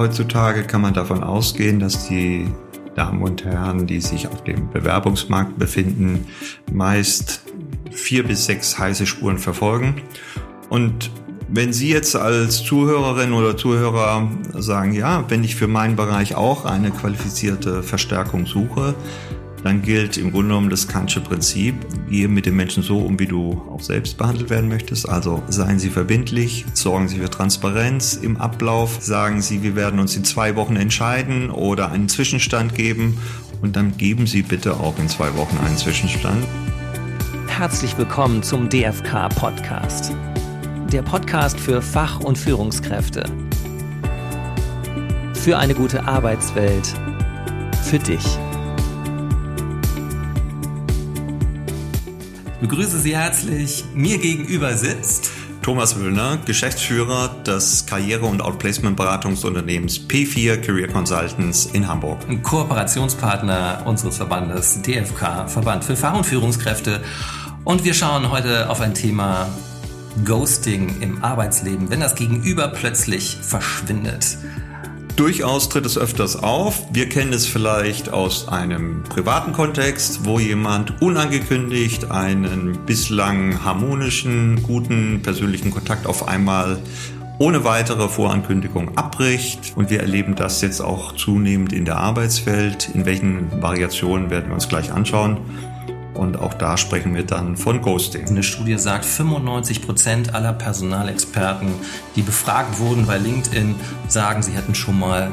Heutzutage kann man davon ausgehen, dass die Damen und Herren, die sich auf dem Bewerbungsmarkt befinden, meist vier bis sechs heiße Spuren verfolgen. Und wenn Sie jetzt als Zuhörerin oder Zuhörer sagen, ja, wenn ich für meinen Bereich auch eine qualifizierte Verstärkung suche, dann gilt im Grunde genommen das Kantsche Prinzip. Gehe mit den Menschen so um, wie du auch selbst behandelt werden möchtest. Also seien Sie verbindlich, sorgen Sie für Transparenz im Ablauf, sagen Sie, wir werden uns in zwei Wochen entscheiden oder einen Zwischenstand geben und dann geben Sie bitte auch in zwei Wochen einen Zwischenstand. Herzlich willkommen zum DFK Podcast. Der Podcast für Fach- und Führungskräfte. Für eine gute Arbeitswelt. Für dich. Begrüße Sie herzlich. Mir gegenüber sitzt Thomas Wöllner, Geschäftsführer des Karriere- und Outplacement-Beratungsunternehmens P4 Career Consultants in Hamburg. Kooperationspartner unseres Verbandes DFK, Verband für Fach- und Führungskräfte. Und wir schauen heute auf ein Thema Ghosting im Arbeitsleben, wenn das Gegenüber plötzlich verschwindet. Durchaus tritt es öfters auf. Wir kennen es vielleicht aus einem privaten Kontext, wo jemand unangekündigt einen bislang harmonischen, guten persönlichen Kontakt auf einmal ohne weitere Vorankündigung abbricht. Und wir erleben das jetzt auch zunehmend in der Arbeitswelt. In welchen Variationen werden wir uns gleich anschauen. Und auch da sprechen wir dann von Ghosting. Eine Studie sagt, 95 Prozent aller Personalexperten, die befragt wurden bei LinkedIn, sagen, sie hätten schon mal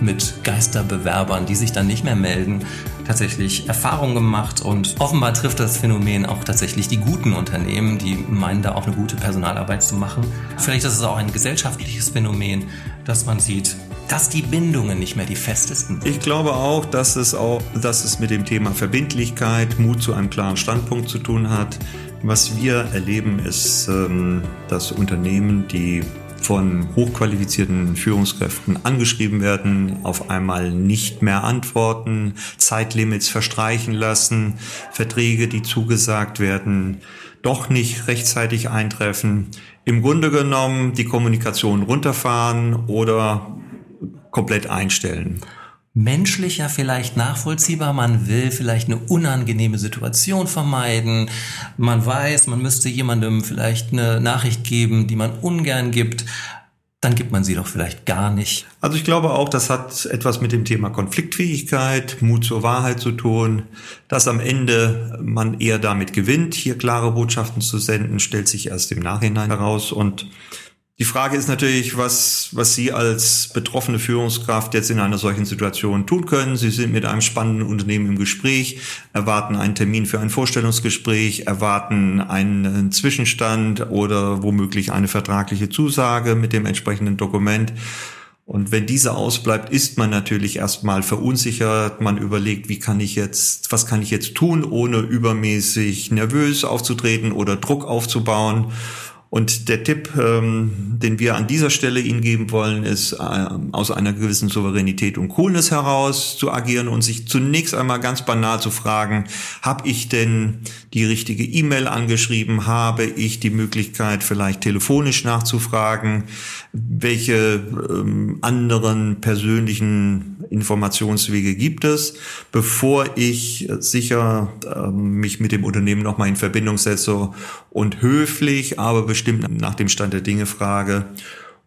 mit Geisterbewerbern, die sich dann nicht mehr melden, tatsächlich Erfahrungen gemacht und offenbar trifft das Phänomen auch tatsächlich die guten Unternehmen, die meinen da auch eine gute Personalarbeit zu machen. Vielleicht ist es auch ein gesellschaftliches Phänomen, dass man sieht, dass die Bindungen nicht mehr die festesten. Ich glaube auch, dass es auch, dass es mit dem Thema Verbindlichkeit, Mut zu einem klaren Standpunkt zu tun hat. Was wir erleben, ist, ähm, dass Unternehmen, die von hochqualifizierten Führungskräften angeschrieben werden, auf einmal nicht mehr antworten, Zeitlimits verstreichen lassen, Verträge, die zugesagt werden, doch nicht rechtzeitig eintreffen. Im Grunde genommen die Kommunikation runterfahren oder komplett einstellen. Menschlicher vielleicht nachvollziehbar, man will vielleicht eine unangenehme Situation vermeiden, man weiß, man müsste jemandem vielleicht eine Nachricht geben, die man ungern gibt, dann gibt man sie doch vielleicht gar nicht. Also ich glaube auch, das hat etwas mit dem Thema Konfliktfähigkeit, Mut zur Wahrheit zu tun, dass am Ende man eher damit gewinnt, hier klare Botschaften zu senden, stellt sich erst im Nachhinein heraus und die Frage ist natürlich, was, was Sie als betroffene Führungskraft jetzt in einer solchen Situation tun können. Sie sind mit einem spannenden Unternehmen im Gespräch, erwarten einen Termin für ein Vorstellungsgespräch, erwarten einen Zwischenstand oder womöglich eine vertragliche Zusage mit dem entsprechenden Dokument. Und wenn diese ausbleibt, ist man natürlich erstmal verunsichert. Man überlegt, wie kann ich jetzt, was kann ich jetzt tun, ohne übermäßig nervös aufzutreten oder Druck aufzubauen. Und der Tipp, ähm, den wir an dieser Stelle Ihnen geben wollen, ist, äh, aus einer gewissen Souveränität und Coolness heraus zu agieren und sich zunächst einmal ganz banal zu fragen, habe ich denn die richtige E-Mail angeschrieben? Habe ich die Möglichkeit, vielleicht telefonisch nachzufragen? Welche ähm, anderen persönlichen Informationswege gibt es, bevor ich sicher ähm, mich mit dem Unternehmen nochmal in Verbindung setze und höflich, aber bestimmt nach dem Stand der Dinge frage.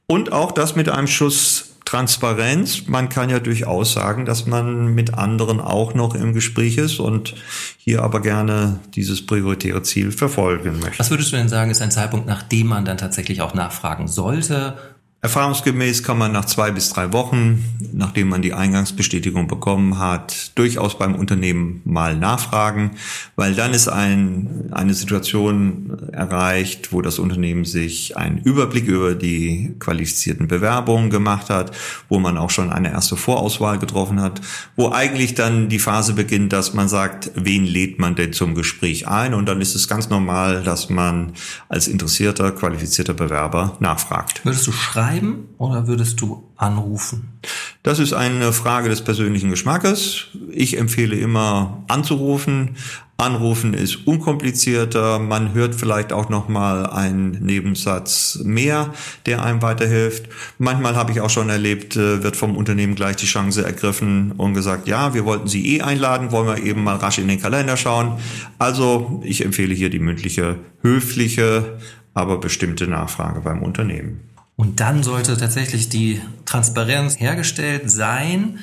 Und auch das mit einem Schuss Transparenz. Man kann ja durchaus sagen, dass man mit anderen auch noch im Gespräch ist und hier aber gerne dieses prioritäre Ziel verfolgen möchte. Was würdest du denn sagen, ist ein Zeitpunkt, nachdem man dann tatsächlich auch nachfragen sollte? Erfahrungsgemäß kann man nach zwei bis drei Wochen, nachdem man die Eingangsbestätigung bekommen hat, durchaus beim Unternehmen mal nachfragen, weil dann ist ein, eine Situation erreicht, wo das Unternehmen sich einen Überblick über die qualifizierten Bewerbungen gemacht hat, wo man auch schon eine erste Vorauswahl getroffen hat, wo eigentlich dann die Phase beginnt, dass man sagt, wen lädt man denn zum Gespräch ein? Und dann ist es ganz normal, dass man als interessierter, qualifizierter Bewerber nachfragt. Würdest du schreiben? Schreiben oder würdest du anrufen? Das ist eine Frage des persönlichen Geschmackes. Ich empfehle immer anzurufen, Anrufen ist unkomplizierter. Man hört vielleicht auch noch mal einen Nebensatz mehr, der einem weiterhilft. Manchmal habe ich auch schon erlebt, äh, wird vom Unternehmen gleich die Chance ergriffen und gesagt, ja, wir wollten Sie eh einladen, wollen wir eben mal rasch in den Kalender schauen. Also ich empfehle hier die mündliche, höfliche, aber bestimmte Nachfrage beim Unternehmen. Und dann sollte tatsächlich die Transparenz hergestellt sein.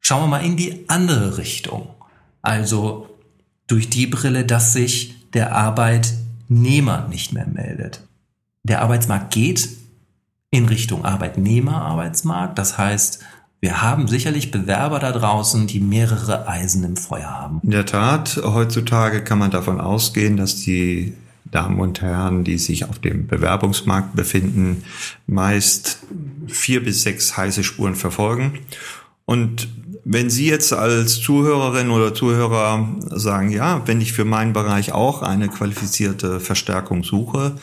Schauen wir mal in die andere Richtung. Also durch die Brille, dass sich der Arbeitnehmer nicht mehr meldet. Der Arbeitsmarkt geht in Richtung Arbeitnehmerarbeitsmarkt. Das heißt, wir haben sicherlich Bewerber da draußen, die mehrere Eisen im Feuer haben. In der Tat, heutzutage kann man davon ausgehen, dass die Damen und Herren, die sich auf dem Bewerbungsmarkt befinden, meist vier bis sechs heiße Spuren verfolgen. Und wenn Sie jetzt als Zuhörerin oder Zuhörer sagen, ja, wenn ich für meinen Bereich auch eine qualifizierte Verstärkung suche,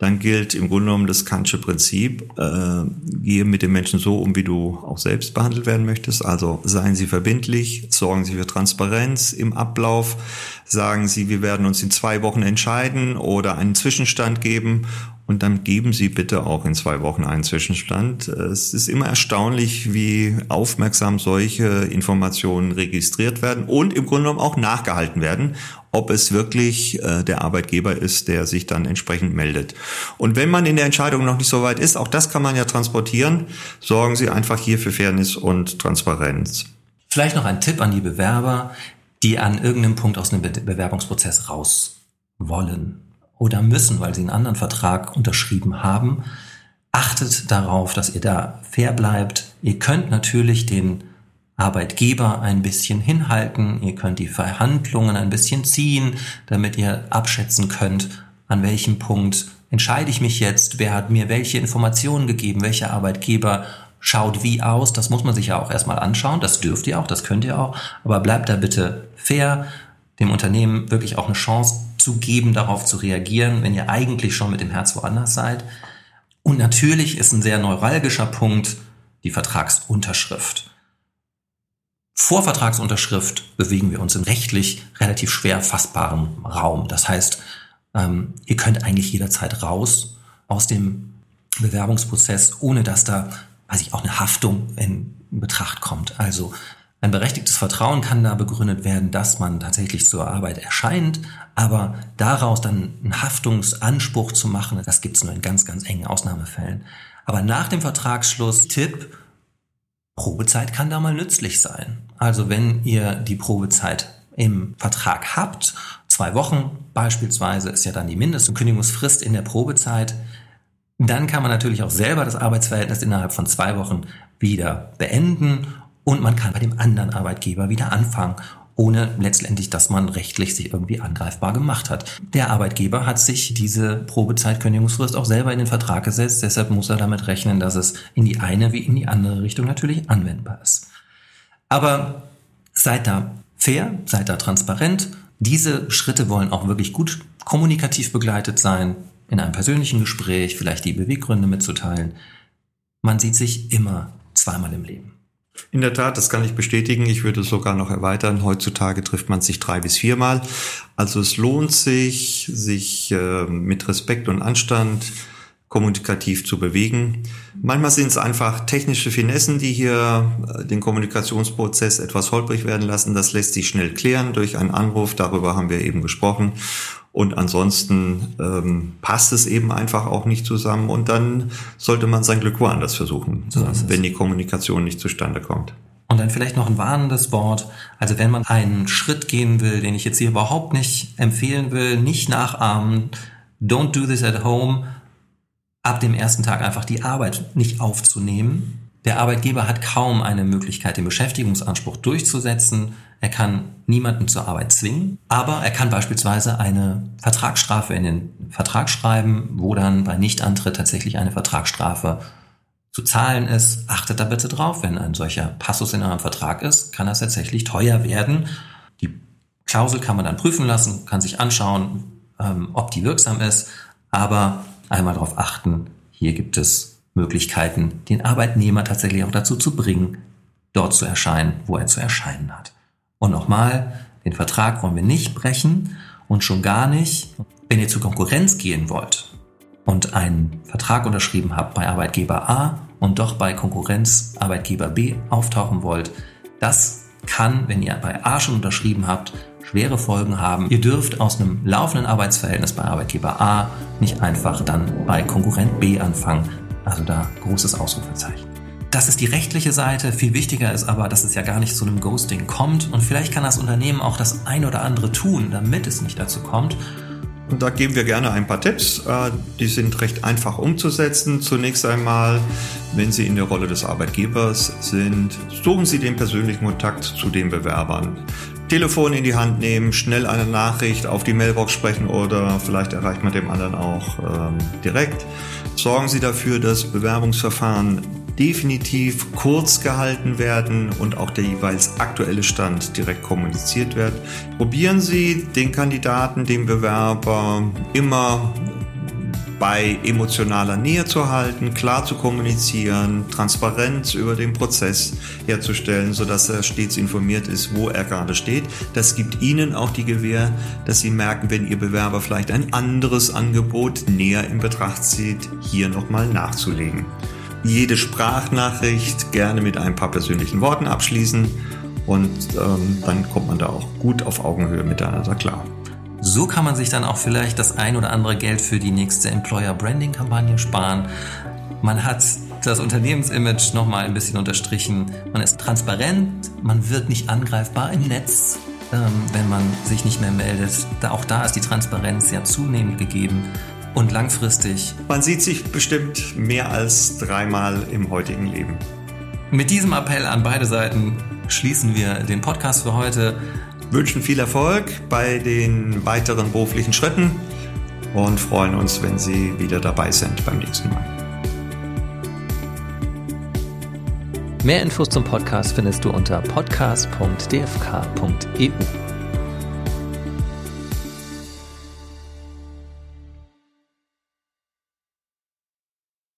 dann gilt im Grunde genommen das Kantsche Prinzip, äh, gehe mit den Menschen so um, wie du auch selbst behandelt werden möchtest. Also seien Sie verbindlich, sorgen Sie für Transparenz im Ablauf, sagen Sie, wir werden uns in zwei Wochen entscheiden oder einen Zwischenstand geben und dann geben Sie bitte auch in zwei Wochen einen Zwischenstand. Es ist immer erstaunlich, wie aufmerksam solche Informationen registriert werden und im Grunde genommen auch nachgehalten werden, ob es wirklich äh, der Arbeitgeber ist, der sich dann entsprechend meldet. Und wenn man in der Entscheidung noch nicht so weit ist, auch das kann man ja transportieren, sorgen Sie einfach hier für Fairness und Transparenz. Vielleicht noch ein Tipp an die Bewerber, die an irgendeinem Punkt aus einem Bewerbungsprozess raus wollen oder müssen, weil sie einen anderen Vertrag unterschrieben haben. Achtet darauf, dass ihr da fair bleibt. Ihr könnt natürlich den Arbeitgeber ein bisschen hinhalten. Ihr könnt die Verhandlungen ein bisschen ziehen, damit ihr abschätzen könnt, an welchem Punkt entscheide ich mich jetzt, wer hat mir welche Informationen gegeben, welcher Arbeitgeber schaut wie aus. Das muss man sich ja auch erstmal anschauen. Das dürft ihr auch, das könnt ihr auch. Aber bleibt da bitte fair, dem Unternehmen wirklich auch eine Chance zu geben, darauf zu reagieren, wenn ihr eigentlich schon mit dem Herz woanders seid. Und natürlich ist ein sehr neuralgischer Punkt die Vertragsunterschrift. Vor Vertragsunterschrift bewegen wir uns im rechtlich relativ schwer fassbaren Raum. Das heißt, ähm, ihr könnt eigentlich jederzeit raus aus dem Bewerbungsprozess, ohne dass da, weiß ich, auch eine Haftung in Betracht kommt. Also ein berechtigtes Vertrauen kann da begründet werden, dass man tatsächlich zur Arbeit erscheint, aber daraus dann einen Haftungsanspruch zu machen, das gibt's nur in ganz, ganz engen Ausnahmefällen. Aber nach dem Vertragsschluss, Tipp, Probezeit kann da mal nützlich sein. Also wenn ihr die Probezeit im Vertrag habt, zwei Wochen beispielsweise ist ja dann die Mindestkündigungsfrist in der Probezeit, dann kann man natürlich auch selber das Arbeitsverhältnis innerhalb von zwei Wochen wieder beenden und man kann bei dem anderen Arbeitgeber wieder anfangen, ohne letztendlich, dass man rechtlich sich irgendwie angreifbar gemacht hat. Der Arbeitgeber hat sich diese Probezeitkündigungsfrist auch selber in den Vertrag gesetzt, deshalb muss er damit rechnen, dass es in die eine wie in die andere Richtung natürlich anwendbar ist. Aber seid da fair, seid da transparent. Diese Schritte wollen auch wirklich gut kommunikativ begleitet sein, in einem persönlichen Gespräch vielleicht die Beweggründe mitzuteilen. Man sieht sich immer zweimal im Leben. In der Tat, das kann ich bestätigen. Ich würde es sogar noch erweitern. Heutzutage trifft man sich drei bis viermal. Also es lohnt sich, sich äh, mit Respekt und Anstand kommunikativ zu bewegen. Manchmal sind es einfach technische Finessen, die hier äh, den Kommunikationsprozess etwas holprig werden lassen. Das lässt sich schnell klären durch einen Anruf. Darüber haben wir eben gesprochen. Und ansonsten ähm, passt es eben einfach auch nicht zusammen. Und dann sollte man sein Glück woanders versuchen, so wenn die Kommunikation nicht zustande kommt. Und dann vielleicht noch ein warnendes Wort. Also wenn man einen Schritt gehen will, den ich jetzt hier überhaupt nicht empfehlen will, nicht nachahmen, don't do this at home, ab dem ersten Tag einfach die Arbeit nicht aufzunehmen. Der Arbeitgeber hat kaum eine Möglichkeit, den Beschäftigungsanspruch durchzusetzen. Er kann niemanden zur Arbeit zwingen, aber er kann beispielsweise eine Vertragsstrafe in den Vertrag schreiben, wo dann bei Nichtantritt tatsächlich eine Vertragsstrafe zu zahlen ist. Achtet da bitte drauf, wenn ein solcher Passus in eurem Vertrag ist, kann das tatsächlich teuer werden. Die Klausel kann man dann prüfen lassen, kann sich anschauen, ähm, ob die wirksam ist, aber einmal darauf achten, hier gibt es Möglichkeiten, den Arbeitnehmer tatsächlich auch dazu zu bringen, dort zu erscheinen, wo er zu erscheinen hat. Und nochmal, Den Vertrag wollen wir nicht brechen und schon gar nicht, wenn ihr zur Konkurrenz gehen wollt und einen Vertrag unterschrieben habt bei Arbeitgeber A und doch bei Konkurrenz Arbeitgeber B auftauchen wollt. Das kann, wenn ihr bei A schon unterschrieben habt, schwere Folgen haben. Ihr dürft aus einem laufenden Arbeitsverhältnis bei Arbeitgeber A nicht einfach dann bei Konkurrent B anfangen. Also da großes Ausrufezeichen. Das ist die rechtliche Seite. Viel wichtiger ist aber, dass es ja gar nicht zu einem Ghosting kommt. Und vielleicht kann das Unternehmen auch das ein oder andere tun, damit es nicht dazu kommt. Und da geben wir gerne ein paar Tipps. Äh, die sind recht einfach umzusetzen. Zunächst einmal, wenn Sie in der Rolle des Arbeitgebers sind, suchen Sie den persönlichen Kontakt zu den Bewerbern. Telefon in die Hand nehmen, schnell eine Nachricht auf die Mailbox sprechen oder vielleicht erreicht man dem anderen auch ähm, direkt. Sorgen Sie dafür, dass Bewerbungsverfahren definitiv kurz gehalten werden und auch der jeweils aktuelle Stand direkt kommuniziert wird. Probieren Sie den Kandidaten, den Bewerber immer bei emotionaler Nähe zu halten, klar zu kommunizieren, Transparenz über den Prozess herzustellen, sodass er stets informiert ist, wo er gerade steht. Das gibt Ihnen auch die Gewähr, dass Sie merken, wenn Ihr Bewerber vielleicht ein anderes Angebot näher in Betracht zieht, hier nochmal nachzulegen. Jede Sprachnachricht gerne mit ein paar persönlichen Worten abschließen und ähm, dann kommt man da auch gut auf Augenhöhe miteinander klar. So kann man sich dann auch vielleicht das ein oder andere Geld für die nächste Employer Branding Kampagne sparen. Man hat das Unternehmensimage nochmal ein bisschen unterstrichen. Man ist transparent, man wird nicht angreifbar im Netz, ähm, wenn man sich nicht mehr meldet. auch da ist die Transparenz ja zunehmend gegeben und langfristig. Man sieht sich bestimmt mehr als dreimal im heutigen Leben. Mit diesem Appell an beide Seiten schließen wir den Podcast für heute wünschen viel Erfolg bei den weiteren beruflichen Schritten und freuen uns, wenn Sie wieder dabei sind beim nächsten Mal. Mehr Infos zum Podcast findest du unter podcast.dfk.eu.